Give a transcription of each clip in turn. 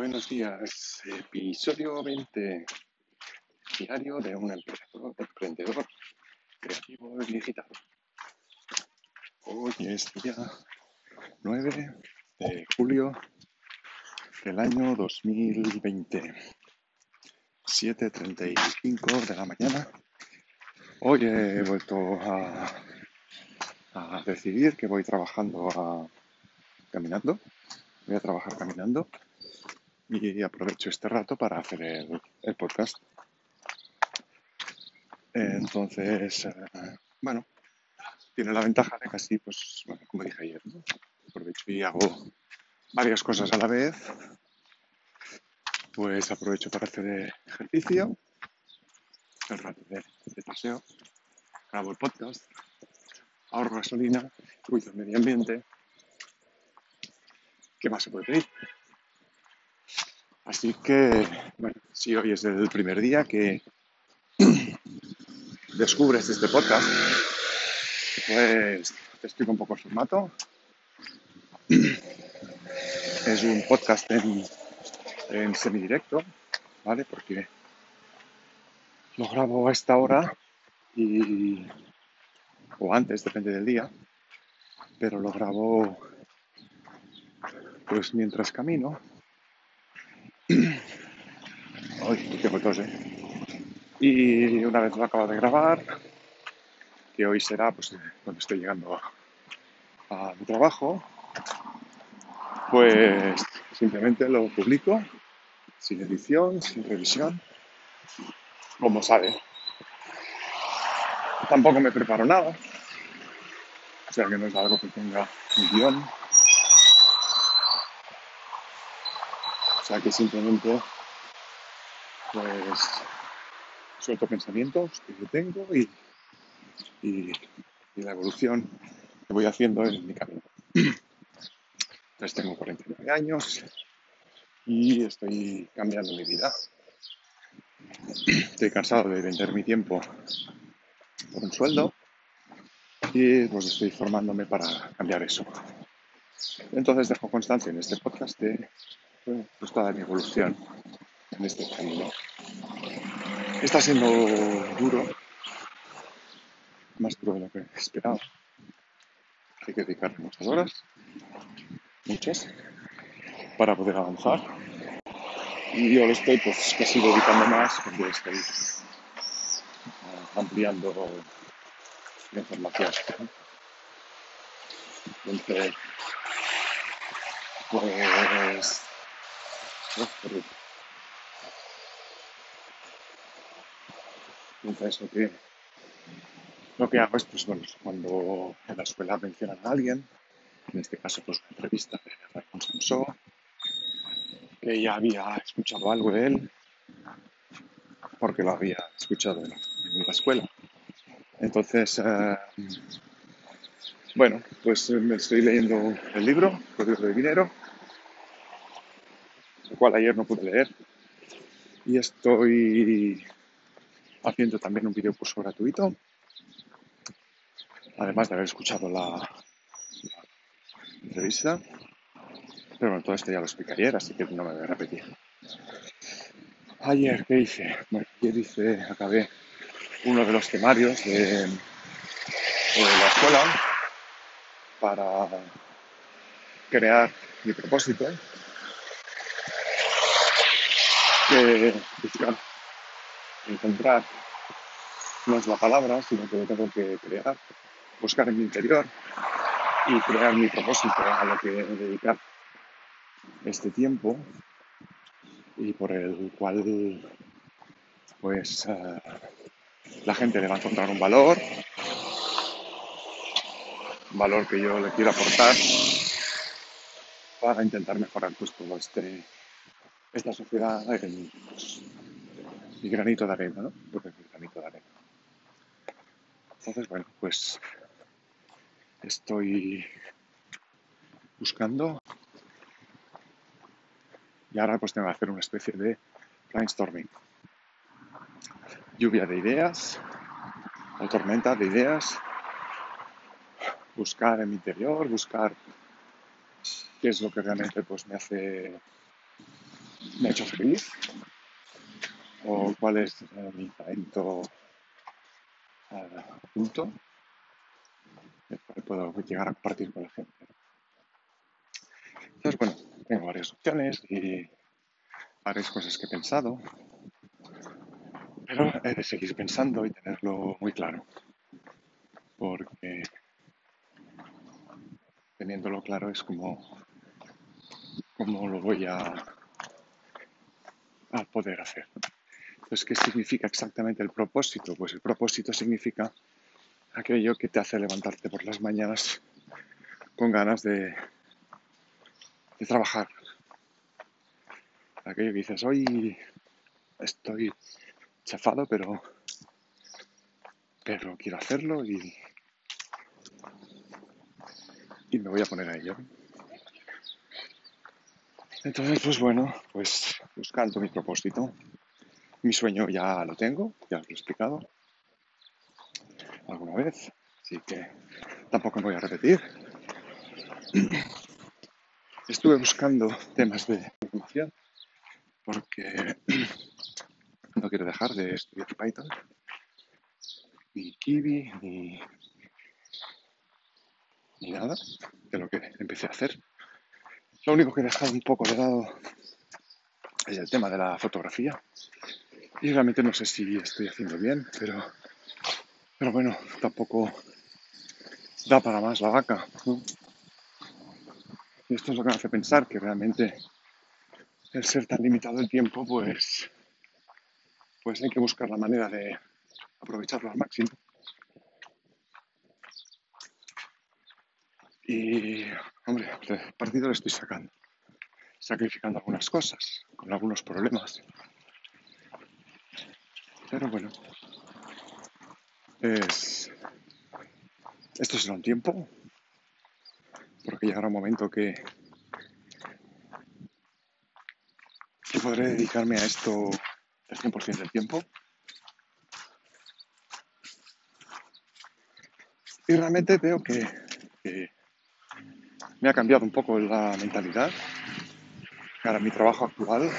Buenos días, episodio 20, diario de un emprendedor, emprendedor creativo y digital. Hoy es día 9 de julio del año 2020, 7.35 de la mañana. Hoy he vuelto a, a decidir que voy trabajando a, caminando, voy a trabajar caminando y aprovecho este rato para hacer el, podcast. Entonces, eh, bueno, tiene la ventaja de que así, pues, bueno, como dije ayer, aprovecho y hago varias cosas a la vez. Pues aprovecho para hacer ejercicio, el rato de, paseo, grabo el podcast, ahorro gasolina, cuido el medio ambiente. ¿Qué más se puede pedir? Así que, bueno, si hoy es el primer día que descubres este podcast, pues te explico un poco el formato. Es un podcast en, en semidirecto, ¿vale? Porque lo grabo a esta hora y, o antes, depende del día, pero lo grabo pues mientras camino Ay, qué tos, ¿eh? Y una vez lo acabo de grabar, que hoy será pues, cuando estoy llegando a, mi trabajo, pues simplemente lo publico sin edición, sin revisión, como sabe. Tampoco me preparo nada, o sea que no es algo que tenga un guion, sea que simplemente pues suelto pensamientos que yo tengo y, y, la evolución que voy haciendo en mi camino. Entonces tengo 49 años y estoy cambiando mi vida. Estoy cansado de vender mi tiempo por un sueldo y pues estoy formándome para cambiar eso. Entonces dejo constancia en este podcast de pues toda mi evolución en este camino. Está siendo duro, más duro de lo que esperaba. Hay que dedicarle muchas horas, muchas, para poder avanzar. Y yo lo estoy pues casi dedicando más porque estoy eh, ampliando la información. Entonces, pues entonces lo que, lo que hago es, pues bueno, cuando en la escuela mencionan a alguien, en este caso pues una entrevista de Raymond Samsó, que ya había escuchado algo de él, porque lo había escuchado en, la escuela. Entonces, eh, bueno, pues me estoy leyendo el libro, Código de Dinero, cual ayer no pude leer. Y estoy haciendo también un video curso gratuito, además de haber escuchado la, entrevista. Pero bueno, todo esto ya lo expliqué ayer, así que no me voy a repetir. Ayer, ¿qué hice? Ayer hice, acabé uno de los temarios de la escuela para crear mi propósito que buscar, encontrar, no es la palabra, sino que tengo que crear, buscar en mi interior y crear mi propósito a lo que dedicar este tiempo y por el cual pues eh, la gente le va a encontrar un valor, un valor que yo le quiero aportar para intentar mejorar pues todo este esta sociedad en mi granito de arena, ¿no? Porque granito de arena. Entonces, bueno, pues estoy buscando y ahora pues tengo que hacer una especie de brainstorming. Lluvia de ideas, o tormenta de ideas, buscar en mi interior, buscar qué es lo que realmente pues me hace me ha hecho feliz o cuál es mi talento punto el cual puedo llegar a compartir con la gente. Entonces, bueno, tengo varias opciones y varias cosas que he pensado, pero he de seguir pensando y tenerlo muy claro, porque teniéndolo claro es como, como lo voy a, a poder hacer. Entonces, ¿qué significa exactamente el propósito? Pues el propósito significa aquello que te hace levantarte por las mañanas con ganas de, de trabajar. Aquello que dices, hoy estoy chafado, pero, pero quiero hacerlo y, y me voy a poner a ello. Entonces, pues bueno, pues buscando mi propósito, mi sueño ya lo tengo, ya os lo he explicado alguna vez, así que tampoco me voy a repetir. Estuve buscando temas de información porque no quiero dejar de estudiar Python, ni Kiwi, ni, ni nada de lo que empecé a hacer. Lo único que he dejado un poco de lado es el tema de la fotografía, y realmente no sé si estoy haciendo bien, pero, pero bueno, tampoco da para más la vaca. Y esto es lo que me hace pensar que realmente el ser tan limitado el tiempo, pues, pues hay que buscar la manera de aprovecharlo al máximo. Y, hombre, el partido lo estoy sacando, sacrificando algunas cosas, con algunos problemas. Pero bueno, es... esto será un tiempo, porque llegará un momento que, que podré dedicarme a esto el 100% del tiempo. Y realmente veo que, que, me ha cambiado un poco la mentalidad. Ahora mi trabajo actual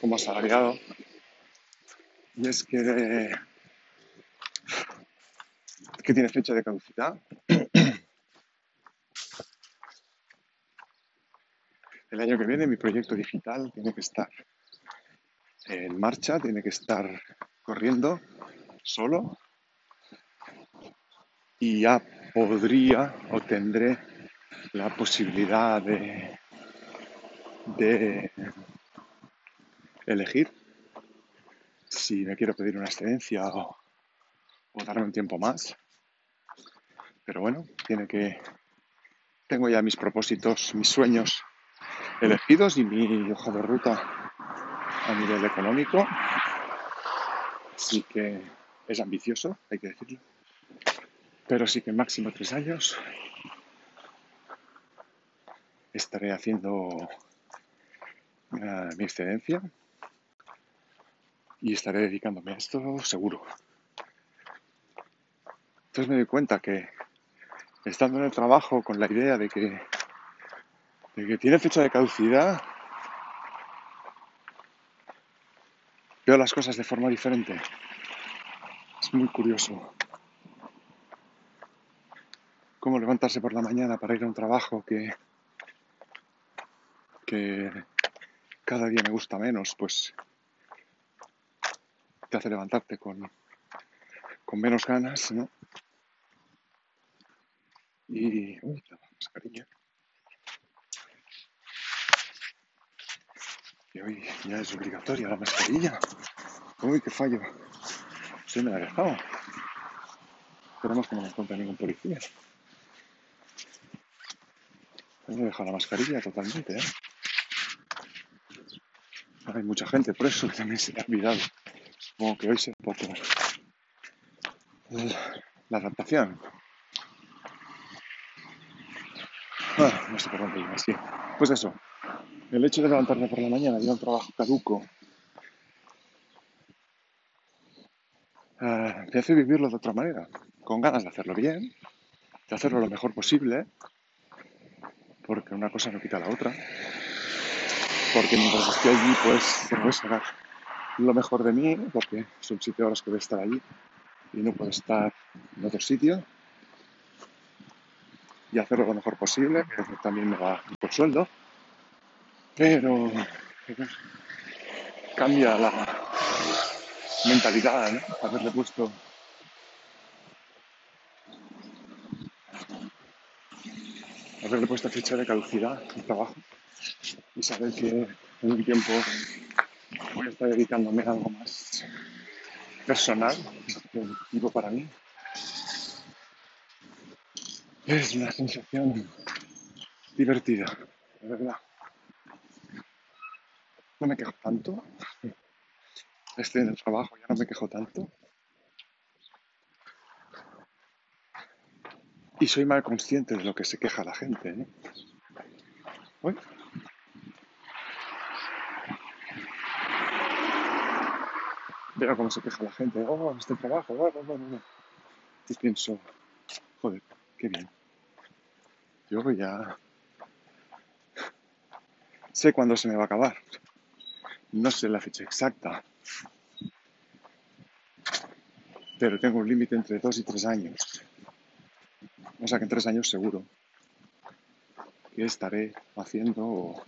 como asalariado y es que, que tiene fecha de caducidad. El año que viene mi proyecto digital tiene que estar en marcha, tiene que estar corriendo solo y ya podría o tendré la posibilidad de, elegir si me quiero pedir una excedencia o, darme un tiempo más. Pero bueno, tiene que. Tengo ya mis propósitos, mis sueños elegidos y mi hoja de ruta a nivel económico. Así que es ambicioso, hay que decirlo. Pero sí que máximo tres años estaré haciendo eh, mi excedencia y estaré dedicándome a esto seguro. Entonces me doy cuenta que estando en el trabajo con la idea de que, de que tiene fecha de caducidad, veo las cosas de forma diferente. Es muy curioso. Cómo levantarse por la mañana para ir a un trabajo que, que cada día me gusta menos, pues te hace levantarte con, con menos ganas, ¿no? Y. Uy, la mascarilla. Y hoy ya es obligatoria la mascarilla. Uy, qué fallo. Se me ha dejado. Esperemos que no me encuentre ningún policía. Voy a dejar la mascarilla totalmente, ¿eh? Hay mucha gente, por eso también se me ha olvidado. Supongo que hoy se un poco la adaptación. Ah, no sé por dónde iba, sí. Pues eso, el hecho de levantarme por la mañana y ir un trabajo caduco uh, te hace vivirlo de otra manera, con ganas de hacerlo bien, de hacerlo lo mejor posible, porque una cosa no quita la otra. Porque mientras esté allí, pues tengo que sacar lo mejor de mí, porque son siete horas que voy a estar allí y no puedo estar en otro sitio. Y hacerlo lo mejor posible, que también me va por sueldo, pero cambia la mentalidad, ¿no? Haberle puesto haberle puesto fecha de caducidad al trabajo y saber que en un tiempo voy a estar dedicándome a algo más personal, productivo para mí. Es una sensación divertida, de verdad. No me quejo tanto. Estoy en el trabajo, ya no me quejo tanto. Y soy mal consciente de lo que se queja la gente. ¿eh? Veo cómo se queja la gente. Oh, este trabajo. Oh, oh, oh, y pienso, joder, qué bien. Yo ya sé cuándo se me va a acabar. No sé la fecha exacta. Pero tengo un límite entre dos y tres años. O sea que en tres años seguro que estaré haciendo o,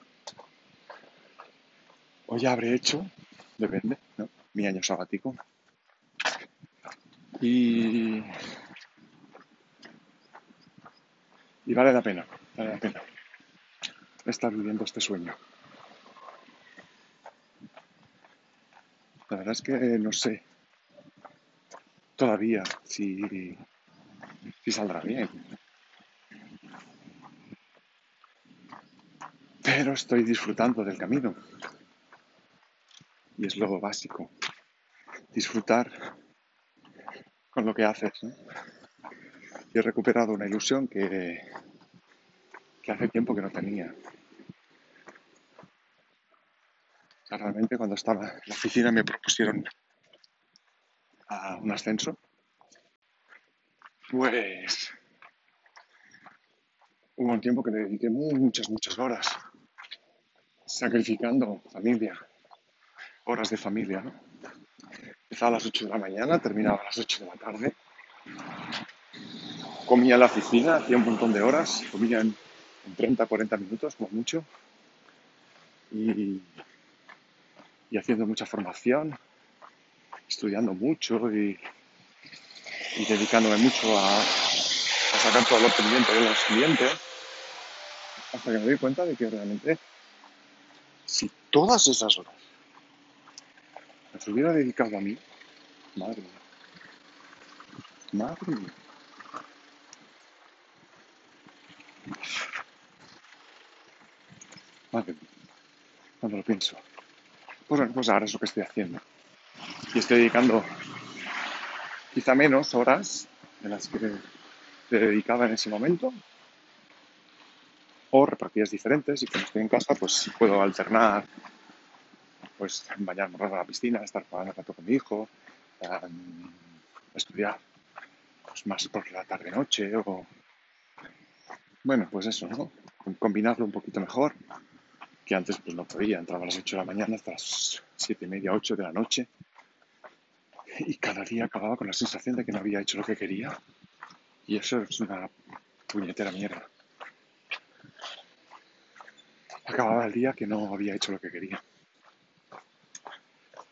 o ya habré hecho, depende, ¿no? Mi año sabático. Y, vale la pena, vale la pena estar viviendo este sueño. La verdad es que no sé todavía si y saldrá bien. Pero estoy disfrutando del camino. Y es lo básico. Disfrutar con lo que haces. Y he recuperado una ilusión que, hace tiempo que no tenía. realmente cuando estaba en la oficina me propusieron un ascenso pues hubo un tiempo que le dediqué muchas, muchas horas, sacrificando familia, horas de familia, ¿no? Empezaba a las 8 de la mañana, terminaba a las 8 de la tarde, comía en la oficina, hacía un montón de horas, comía en, 30, 40 minutos como mucho, y, y haciendo mucha formación, estudiando mucho y y dedicándome mucho a, sacar todo lo pendiente de los clientes, hasta que me doy cuenta de que realmente si todas esas horas las hubiera dedicado a mí, madre mía, madre mía. Madre mía, cuando lo pienso. Pues bueno, pues ahora es lo que estoy haciendo. Y estoy dedicando quizá menos horas de las que te dedicaba en ese momento, o repartidas diferentes y cuando estoy en casa pues puedo alternar pues bañarme a la piscina, estar jugando rato con mi hijo, estudiar pues, más por la tarde noche o bueno pues eso, ¿no? Combinarlo un poquito mejor que antes pues no podía, entraba a las 8 de la mañana hasta las 7 y media, 8 de la noche y cada día acababa con la sensación de que no había hecho lo que quería. Y eso es una puñetera mierda. Acababa el día que no había hecho lo que quería.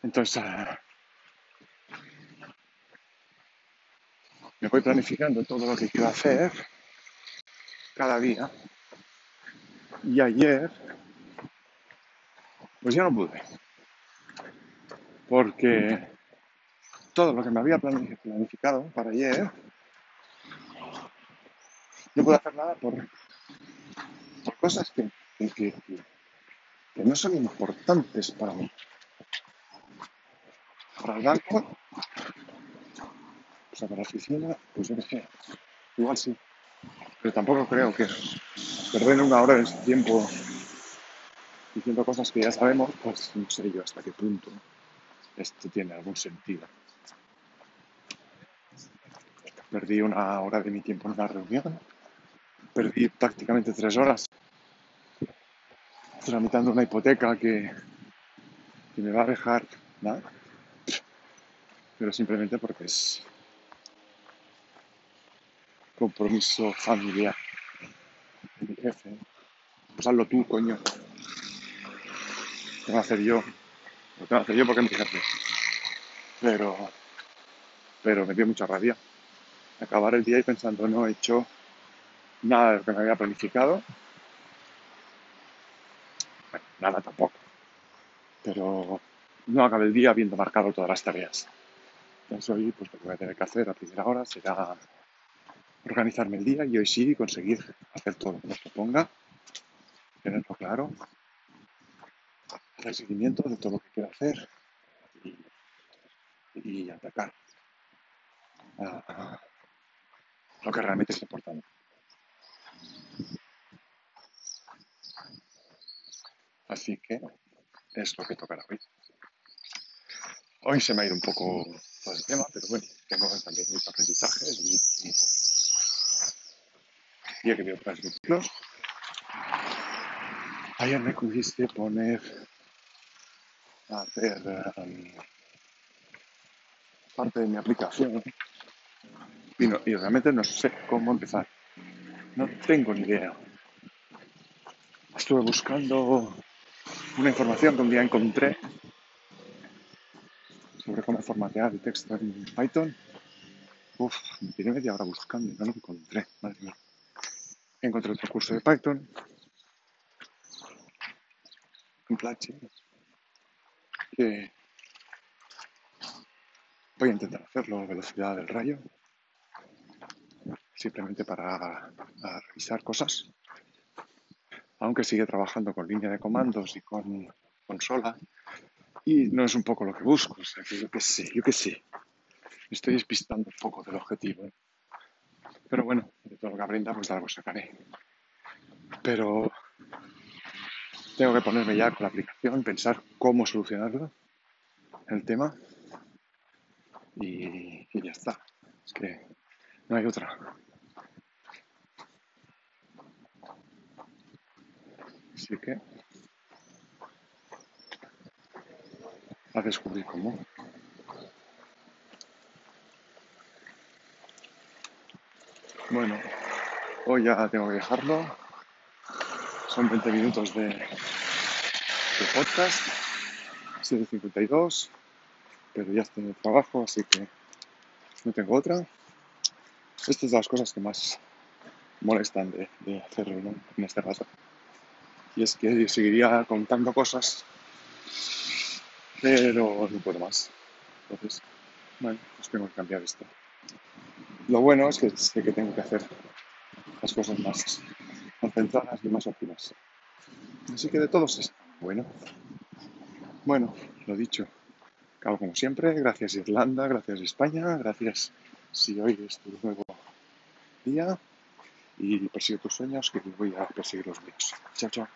Entonces, ah, me voy planificando todo lo que quiero hacer cada día. Y ayer, pues ya no pude. Porque todo lo que me había planificado para ayer, no puedo hacer nada por, cosas que, que, no son importantes para mí. Para el banco, o sea, para la oficina, pues yo igual sí. Pero tampoco creo que perder una hora de tiempo diciendo cosas que ya sabemos, pues no sé yo hasta qué punto esto tiene algún sentido. Perdí una hora de mi tiempo en una reunión. Perdí prácticamente tres horas tramitando una hipoteca que, que me va a dejar nada, pero simplemente porque es compromiso familiar de mi jefe. Pues hazlo tú, coño. Lo tengo que hacer yo. Lo tengo que hacer yo porque es mi jefe. Pero, pero me dio mucha rabia. Acabar el día y pensando, no he hecho nada de lo que me había planificado. Bueno, nada tampoco. Pero no acabé el día habiendo marcado todas las tareas. Entonces hoy, pues lo que voy a tener que hacer a primera hora será organizarme el día y hoy sí conseguir hacer todo lo que me proponga, tenerlo claro, hacer seguimiento de todo lo que quiero hacer y, atacar a lo que realmente es importante. Así que es lo que tocará hoy. Hoy se me ha ido un poco el tema, pero bueno, tengo también mis aprendizajes y, y, y he querido transmitirlos. Ayer me pudiste poner a hacer um, parte de mi aplicación y, no- y realmente no sé cómo empezar. No tengo ni idea. Estuve buscando una información que un día encontré cómo formatear el texto en Python. Uf, me tiré media hora buscando y no lo encontré. Madre mía. Encontré otro curso de Python en PHP que voy a intentar hacerlo a velocidad del rayo, simplemente para, para revisar cosas. Aunque sigue trabajando con línea de comandos y con consola, y no es un poco lo que busco. O sea, que yo qué sé, yo qué sé. Me estoy despistando un poco del objetivo. Pero bueno, de todo lo que aprenda, pues algo sacaré. Pero tengo que ponerme ya con la aplicación, pensar cómo solucionarlo, el tema, y, y ya está. Es que no hay otra. Así que a descubrir cómo. Bueno, hoy ya tengo que dejarlo. Son 20 minutos de, de podcast, 7.52, pero ya estoy en el trabajo, así que no tengo otra. Estas son las cosas que más molestan de, de hacerlo ¿no? en este rato. Y es que seguiría contando cosas, pero no puedo más. Entonces, bueno, pues tengo que cambiar esto. Lo bueno es que sé que tengo que hacer las cosas más concentradas y más óptimas. Así que de todos es bueno. Bueno, lo dicho. Acabo como siempre. Gracias Irlanda, gracias España, gracias si hoy es tu nuevo día y persigue tus sueños que voy a perseguir los míos. Chao, chao.